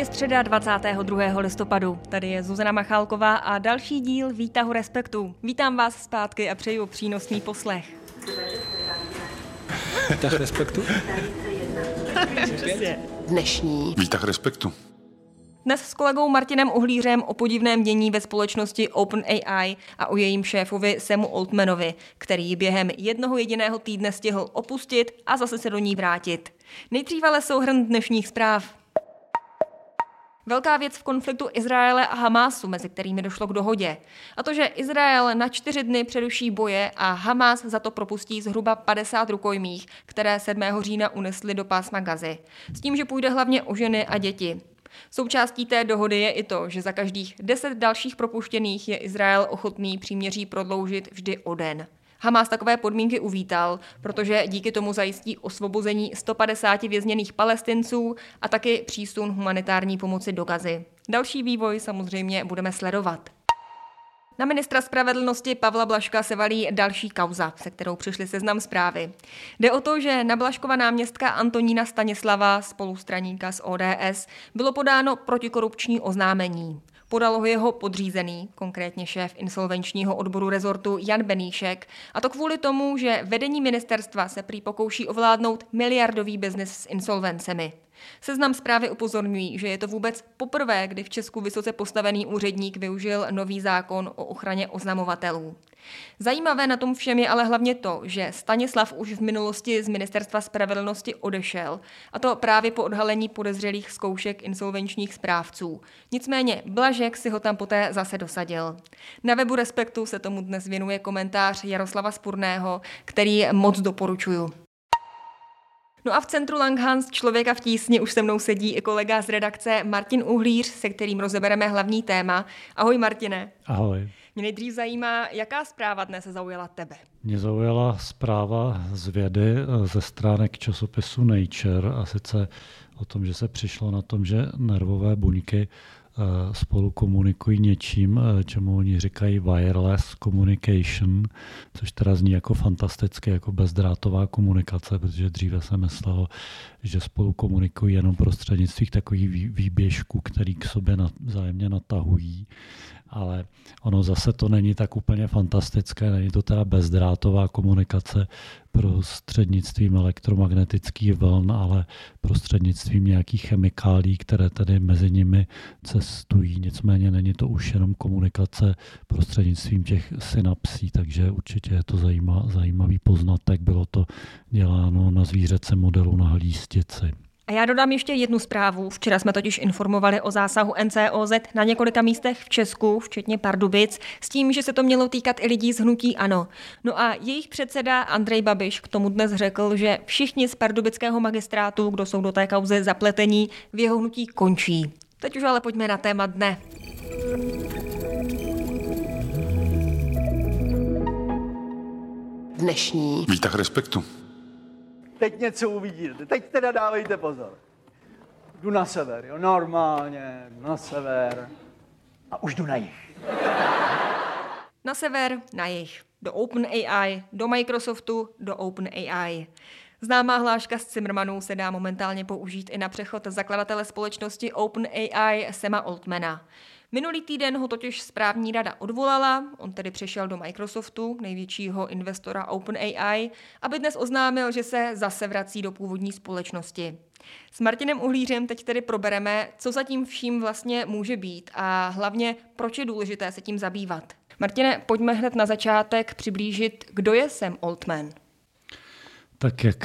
Je středa 22. listopadu. Tady je Zuzana Machálková a další díl Výtahu Respektu. Vítám vás zpátky a přeju přínosný poslech. Výtah Respektu? Dnešní Výtah respektu. Dnes s kolegou Martinem Uhlířem o podivném dění ve společnosti OpenAI a o jejím šéfovi Samu Altmanovi, který během jednoho jediného týdne stihl opustit a zase se do ní vrátit. Nejdřív ale souhrn dnešních zpráv. Velká věc v konfliktu Izraele a Hamásu, mezi kterými došlo k dohodě. A to, že Izrael na čtyři dny přeruší boje a Hamás za to propustí zhruba 50 rukojmích, které 7. října unesly do pásma Gazy. S tím, že půjde hlavně o ženy a děti. Součástí té dohody je i to, že za každých 10 dalších propuštěných je Izrael ochotný příměří prodloužit vždy o den. Hamas takové podmínky uvítal, protože díky tomu zajistí osvobození 150 vězněných palestinců a taky přísun humanitární pomoci do Gazy. Další vývoj samozřejmě budeme sledovat. Na ministra spravedlnosti Pavla Blaška se valí další kauza, se kterou přišli seznam zprávy. Jde o to, že na Blaškova náměstka Antonína Stanislava, spolustraníka z ODS, bylo podáno protikorupční oznámení. Podal ho jeho podřízený, konkrétně šéf insolvenčního odboru rezortu Jan Beníšek, a to kvůli tomu, že vedení ministerstva se prý pokouší ovládnout miliardový biznis s insolvencemi. Seznam zprávy upozorňují, že je to vůbec poprvé, kdy v Česku vysoce postavený úředník využil nový zákon o ochraně oznamovatelů. Zajímavé na tom všem je ale hlavně to, že Stanislav už v minulosti z ministerstva spravedlnosti odešel, a to právě po odhalení podezřelých zkoušek insolvenčních správců. Nicméně Blažek si ho tam poté zase dosadil. Na webu Respektu se tomu dnes věnuje komentář Jaroslava Spurného, který moc doporučuju. No a v centru Langhans Člověka v tísni už se mnou sedí i kolega z redakce Martin Uhlíř, se kterým rozebereme hlavní téma. Ahoj Martine. Ahoj. Mě nejdřív zajímá, jaká zpráva dnes zaujala tebe? Mě zaujala zpráva z vědy eh, ze stránek časopisu Nature a sice o tom, že se přišlo na tom, že nervové buňky eh, spolu komunikují něčím, eh, čemu oni říkají wireless communication, což teda zní jako fantasticky, jako bezdrátová komunikace, protože dříve se myslelo, že spolu komunikují jenom prostřednictvím takových vý- výběžků, který k sobě vzájemně natahují ale ono zase to není tak úplně fantastické, není to teda bezdrátová komunikace prostřednictvím elektromagnetických vln, ale prostřednictvím nějakých chemikálí, které tedy mezi nimi cestují. Nicméně není to už jenom komunikace prostřednictvím těch synapsí, takže určitě je to zajímavý, poznatek. Bylo to děláno na zvířece modelu na hlístici. A já dodám ještě jednu zprávu. Včera jsme totiž informovali o zásahu NCOZ na několika místech v Česku, včetně Pardubic, s tím, že se to mělo týkat i lidí z hnutí ANO. No a jejich předseda Andrej Babiš k tomu dnes řekl, že všichni z pardubického magistrátu, kdo jsou do té kauzy zapletení, v jeho hnutí končí. Teď už ale pojďme na téma dne. dnešní Výtah respektu. Teď něco uvidíte. Teď teda dávejte pozor. Jdu na sever, jo, normálně, na sever. A už jdu na jih. Na sever, na jih. Do OpenAI, do Microsoftu, do OpenAI. Známá hláška z Zimmermanů se dá momentálně použít i na přechod zakladatele společnosti OpenAI Sema Altmana. Minulý týden ho totiž správní rada odvolala, on tedy přešel do Microsoftu, největšího investora OpenAI, aby dnes oznámil, že se zase vrací do původní společnosti. S Martinem Uhlířem teď tedy probereme, co za tím vším vlastně může být a hlavně, proč je důležité se tím zabývat. Martine, pojďme hned na začátek přiblížit, kdo je Sam Altman. Tak jak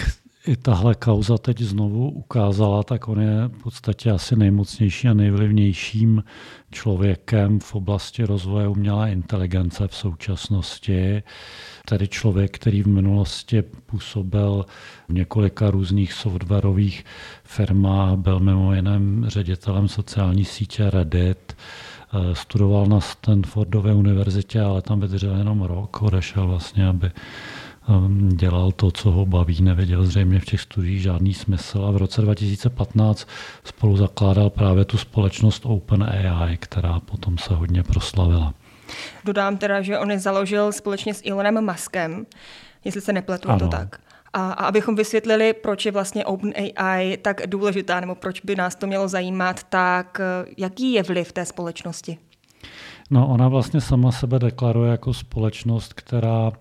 i tahle kauza teď znovu ukázala, tak on je v podstatě asi nejmocnější a nejvlivnějším člověkem v oblasti rozvoje umělé inteligence v současnosti. Tedy člověk, který v minulosti působil v několika různých softwarových firmách, byl mimo jiném ředitelem sociální sítě Reddit, studoval na Stanfordové univerzitě, ale tam vydržel jenom rok, odešel vlastně, aby dělal to, co ho baví, neviděl zřejmě v těch studiích žádný smysl a v roce 2015 spolu zakládal právě tu společnost OpenAI, která potom se hodně proslavila. Dodám teda, že on je založil společně s Elonem Muskem, jestli se nepletu, je to tak. A, a abychom vysvětlili, proč je vlastně OpenAI tak důležitá, nebo proč by nás to mělo zajímat, tak eh, jaký je vliv té společnosti? No, ona vlastně sama sebe deklaruje jako společnost, která,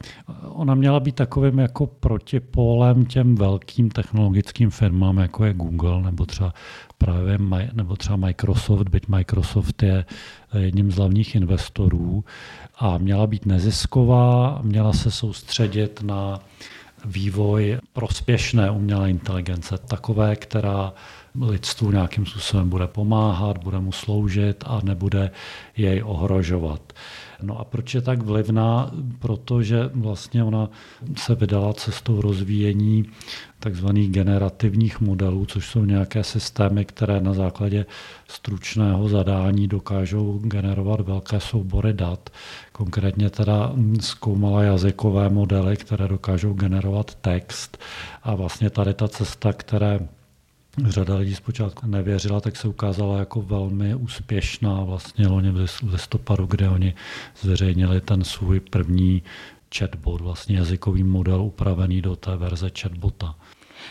ona měla být takovým jako protipólem těm velkým technologickým firmám, jako je Google nebo třeba právě nebo třeba Microsoft, byť Microsoft je jedním z hlavních investorů. A měla být nezisková, měla se soustředit na vývoj prospěšné umělé inteligence, takové, která lidstvu nějakým způsobem bude pomáhat, bude mu sloužit a nebude jej ohrožovat. No a proč je tak vlivná? Protože vlastně ona se vydala cestou rozvíjení takzvaných generativních modelů, což jsou nějaké systémy, které na základě stručného zadání dokážou generovat velké soubory dat. Konkrétně teda zkoumala jazykové modely, které dokážou generovat text. A vlastně tady ta cesta, které řada lidí zpočátku nevěřila, tak se ukázala jako velmi úspěšná vlastně loni v listopadu, kde oni zveřejnili ten svůj první chatbot, vlastně jazykový model upravený do té verze chatbota.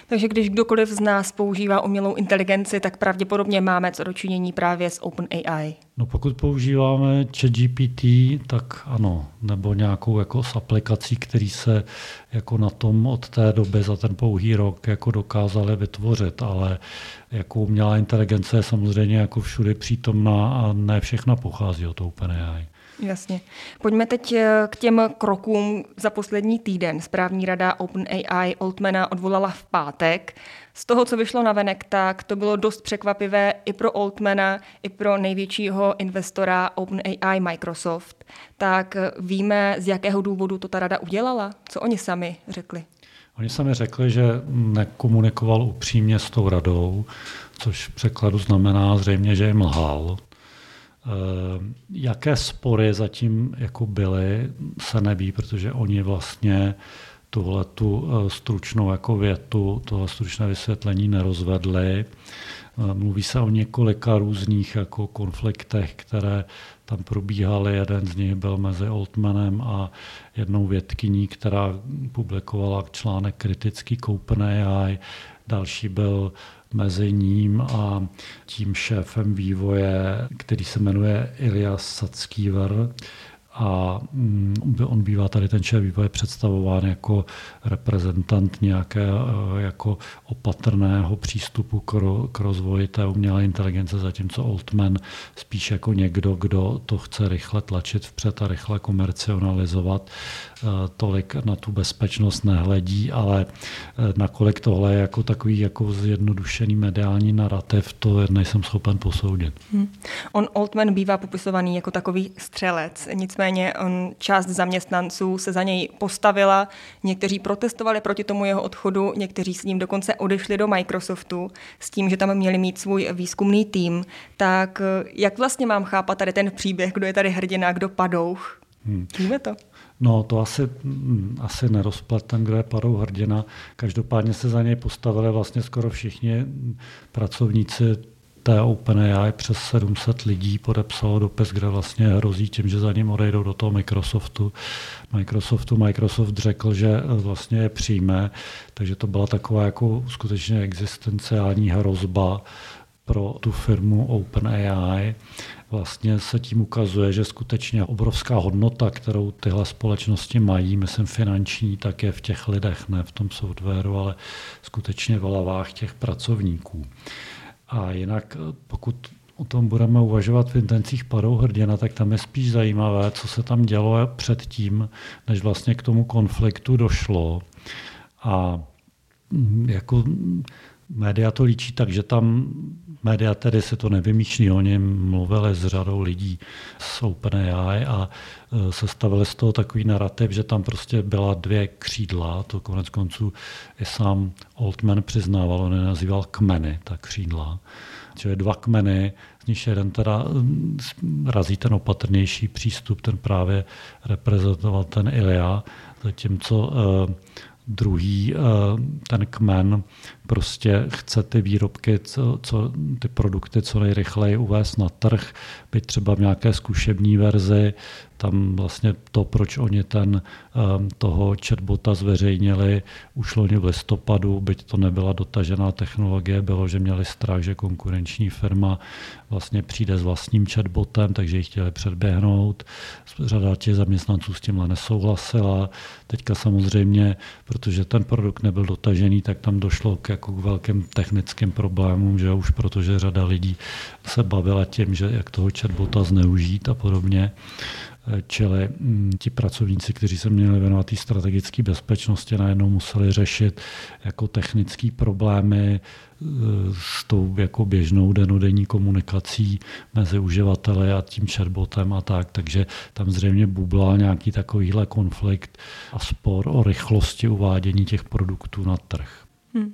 Takže když kdokoliv z nás používá umělou inteligenci, tak pravděpodobně máme co dočinění právě s OpenAI. No pokud používáme ChatGPT, tak ano, nebo nějakou jako s aplikací, který se jako na tom od té doby za ten pouhý rok jako dokázali vytvořit, ale jako umělá inteligence je samozřejmě jako všude přítomná a ne všechna pochází od OpenAI. Jasně. Pojďme teď eh, k těm krokům za poslední týden. Správní rada OpenAI Altmana odvolala v pátek. Z toho, co vyšlo na venek, tak to bylo dost překvapivé i pro Altmana, i pro největšího investora OpenAI Microsoft. Tak eh, víme, z jakého důvodu to ta rada udělala? Co oni sami řekli? Oni sami řekli, že nekomunikoval upřímně s tou radou, což v překladu znamená zřejmě, že jim lhal. Eh, jaké spory zatím jako byly, se neví, protože oni vlastně tuhle tu eh, stručnou jako větu, tohle stručné vysvětlení nerozvedli. Eh, mluví se o několika různých jako konfliktech, které tam probíhaly. Jeden z nich byl mezi Altmanem a jednou vědkyní, která publikovala článek kritický k OpenAI. Další byl mezi ním a tím šéfem vývoje, který se jmenuje Ilias Satskývar a mm, on bývá tady ten šéf vývoje představován jako reprezentant nějaké eh, jako opatrného přístupu k rozvoji té umělé inteligence, zatímco Altman spíš jako někdo, kdo to chce rychle tlačit vpřed a rychle komercionalizovat. Eh, tolik na tu bezpečnost nehledí, ale eh, nakolik tohle je jako takový jako zjednodušený mediální narrativ, to nejsem schopen posoudit. Hmm. On Altman bývá popisovaný jako takový střelec, nicméně on, část zaměstnanců se za něj postavila, někteří protestovali proti tomu jeho odchodu, někteří s ním dokonce odešli do Microsoftu s tím, že tam měli mít svůj výzkumný tým. Tak jak vlastně mám chápat tady ten příběh, kdo je tady hrdina, kdo padouch? Hmm. Víme to? No, to asi, mm, asi nerozplet ten, kdo je parou hrdina. Každopádně se za něj postavili vlastně skoro všichni pracovníci té OpenAI přes 700 lidí podepsalo dopis, kde vlastně hrozí tím, že za ním odejdou do toho Microsoftu. Microsoftu Microsoft řekl, že vlastně je přijme, takže to byla taková jako skutečně existenciální hrozba pro tu firmu OpenAI vlastně se tím ukazuje, že skutečně obrovská hodnota, kterou tyhle společnosti mají, myslím finanční, tak je v těch lidech, ne v tom softwaru, ale skutečně v hlavách těch pracovníků. A jinak, pokud o tom budeme uvažovat v intencích padou hrdina, tak tam je spíš zajímavé, co se tam dělo předtím, než vlastně k tomu konfliktu došlo. A mm, jako média to líčí tak, že tam média tedy se to nevymýšlí, oni mluvili s řadou lidí z OpenAI a e, sestavili z toho takový narrativ, že tam prostě byla dvě křídla, to konec konců i sám Altman přiznával, on je nazýval kmeny, ta křídla. Čili dva kmeny, z nich jeden teda razí ten opatrnější přístup, ten právě reprezentoval ten Ilia, zatímco uh, druhý, uh, ten kmen prostě chce ty výrobky, co, co, ty produkty co nejrychleji uvést na trh, byť třeba v nějaké zkušební verzi, tam vlastně to, proč oni ten, ehm, toho chatbota zveřejnili už loni v listopadu, byť to nebyla dotažená technologie, bylo, že měli strach, že konkurenční firma vlastně přijde s vlastním chatbotem, takže ji chtěli předběhnout. Řada těch zaměstnanců s tímhle nesouhlasila. Teďka samozřejmě, protože ten produkt nebyl dotažený, tak tam došlo k, jako k velkým technickým problémům, že už protože řada lidí se bavila tím, že jak toho chatbota zneužít a podobně. Čili mm, ti pracovníci, kteří se měli věnovat té strategické bezpečnosti, najednou museli řešit jako technické problémy e, s tou jako běžnou denodenní komunikací mezi uživateli a tím chatbotem a tak. Takže tam zřejmě bublal nějaký takovýhle konflikt a spor o rychlosti uvádění těch produktů na trh. Hmm.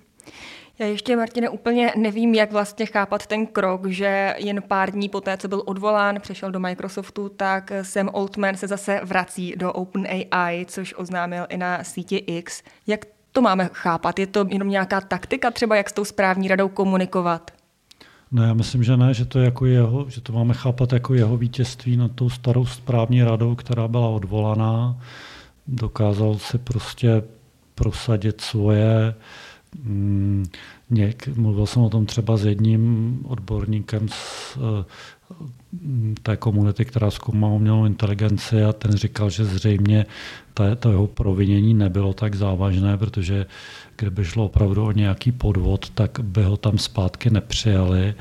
Já ještě, Martine, úplně nevím, jak vlastně chápat ten krok, že jen pár dní poté, co byl odvolán, přešel do Microsoftu, tak Sam Altman se zase vrací do OpenAI, což oznámil i na síti X. Jak to máme chápat? Je to jenom nějaká taktika třeba, jak s tou správní radou komunikovat? No já myslím, že ne, že to, je jako jeho, že to máme chápat jako jeho vítězství nad tou starou správní radou, která byla odvolaná. Dokázal si prostě prosadit svoje 嗯 něk, mluvil jsem o tom třeba s jedním odborníkem z eh, té komunity, která zkoumá umělou inteligenci a ten říkal, že zřejmě to jeho provinění nebylo tak závažné, protože kdyby šlo opravdu o nějaký podvod, tak by ho tam zpátky nepřijali.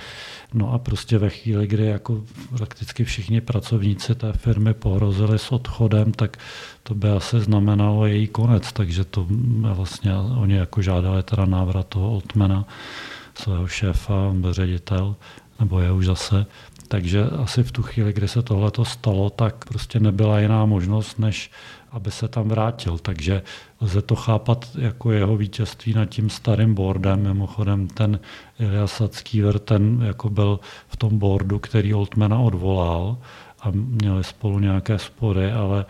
No a prostě ve chvíli, kdy jako prakticky všichni pracovníci té firmy pohrozili s odchodem, tak to by asi znamenalo její konec, takže to vlastně oni jako žádali teda návrat toho Altmana, svého šéfa, ředitel, nebo je už zase. Takže asi v tu chvíli, kdy se tohle stalo, tak prostě nebyla jiná možnost, než aby se tam vrátil. Takže lze to chápat jako jeho vítězství nad tím starým boardem. Mimochodem ten Ilya Sackýver, ten jako byl v tom boardu, který Altmana odvolal a měli spolu nějaké spory, ale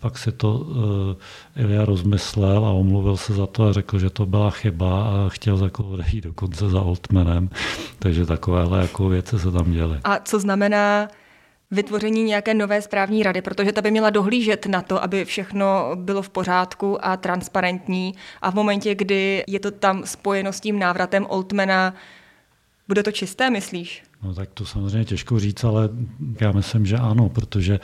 pak si to uh, Ilya rozmyslel a omluvil se za to a řekl, že to byla chyba a chtěl jako odejít dokonce za Altmanem. Takže takovéhle jako věci se tam děly. A co znamená vytvoření nějaké nové správní rady, protože ta by měla dohlížet na to, aby všechno bylo v pořádku a transparentní a v momentě, kdy je to tam spojeno s tím návratem Altmana, bude to čisté, myslíš? No tak to samozřejmě těžko říct, ale já myslím, že ano, protože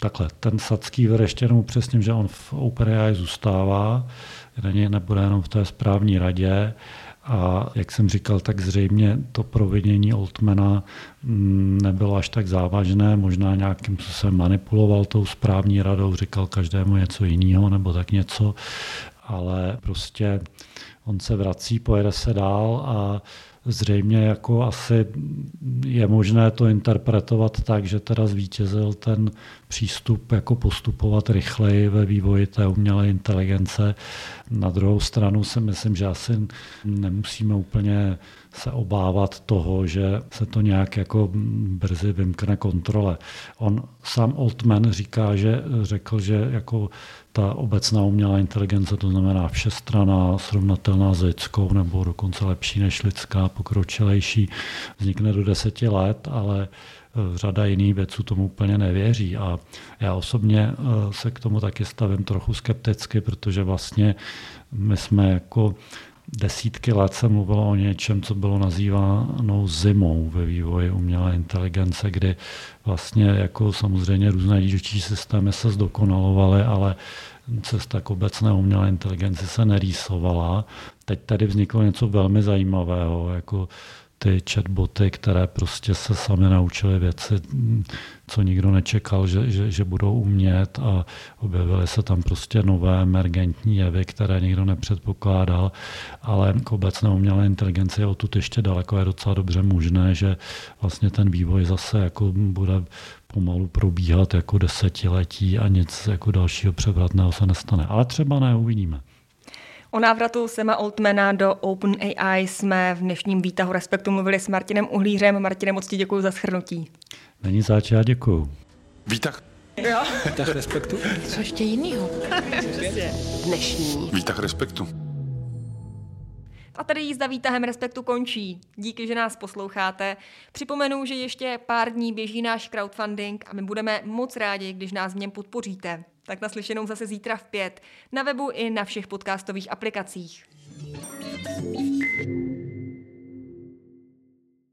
takhle, ten Sadský ještě jenom přesně, že on v OpenAI zůstává, není, nebude jenom v té správní radě, a jak jsem říkal, tak zřejmě to provinění Altmana mm, nebylo až tak závažné, možná nějakým způsobem manipuloval tou správní radou, říkal každému něco jiného nebo tak něco, ale prostě on se vrací, pojede se dál a zřejmě jako asi je možné to interpretovat tak, že teda zvítězil ten přístup jako postupovat rychleji ve vývoji té umělé inteligence. Na druhou stranu si myslím, že asi nemusíme úplně se obávat toho, že se to nějak jako brzy vymkne kontrole. On sám Altman říká, že řekl, že jako ta obecná umělá inteligence, to znamená všestraná, srovnatelná s lidskou nebo dokonce lepší než lidská, pokročilejší, vznikne do deseti let, ale řada jiných věců tomu úplně nevěří. A já osobně eh, se k tomu taky stavím trochu skepticky, protože vlastně my jsme jako desítky let se mluvilo o něčem, co bylo nazýváno zimou ve vývoji umělé inteligence, kdy vlastně jako samozřejmě různé dílčí systémy se zdokonalovaly, ale cesta k obecné umělé inteligenci se nerýsovala. Teď tady vzniklo něco velmi zajímavého, jako ty chatboty, které prostě se sami naučily věci, co nikdo nečekal, že, že, že budou umět a objevily se tam prostě nové emergentní jevy, které nikdo nepředpokládal, ale k obecné umělé inteligenci je odtud ještě daleko, je docela dobře možné, že vlastně ten vývoj zase jako bude pomalu probíhat jako desetiletí a nic jako dalšího převratného se nestane. Ale třeba ne, uvidíme. O návratu Sema Oldmana do OpenAI jsme v dnešním výtahu Respektu mluvili s Martinem Uhlířem. Martine, moc ti děkuji za schrnutí. Není zač, já děkuji. Výtah. Jo. Výtah Respektu. Co ještě jiného? Dnešní. Výtah Respektu. A tady jízda výtahem Respektu končí. Díky, že nás posloucháte. Připomenu, že ještě pár dní běží náš crowdfunding a my budeme moc rádi, když nás v něm podpoříte. Tak naslyšenou zase zítra v pět na webu i na všech podcastových aplikacích.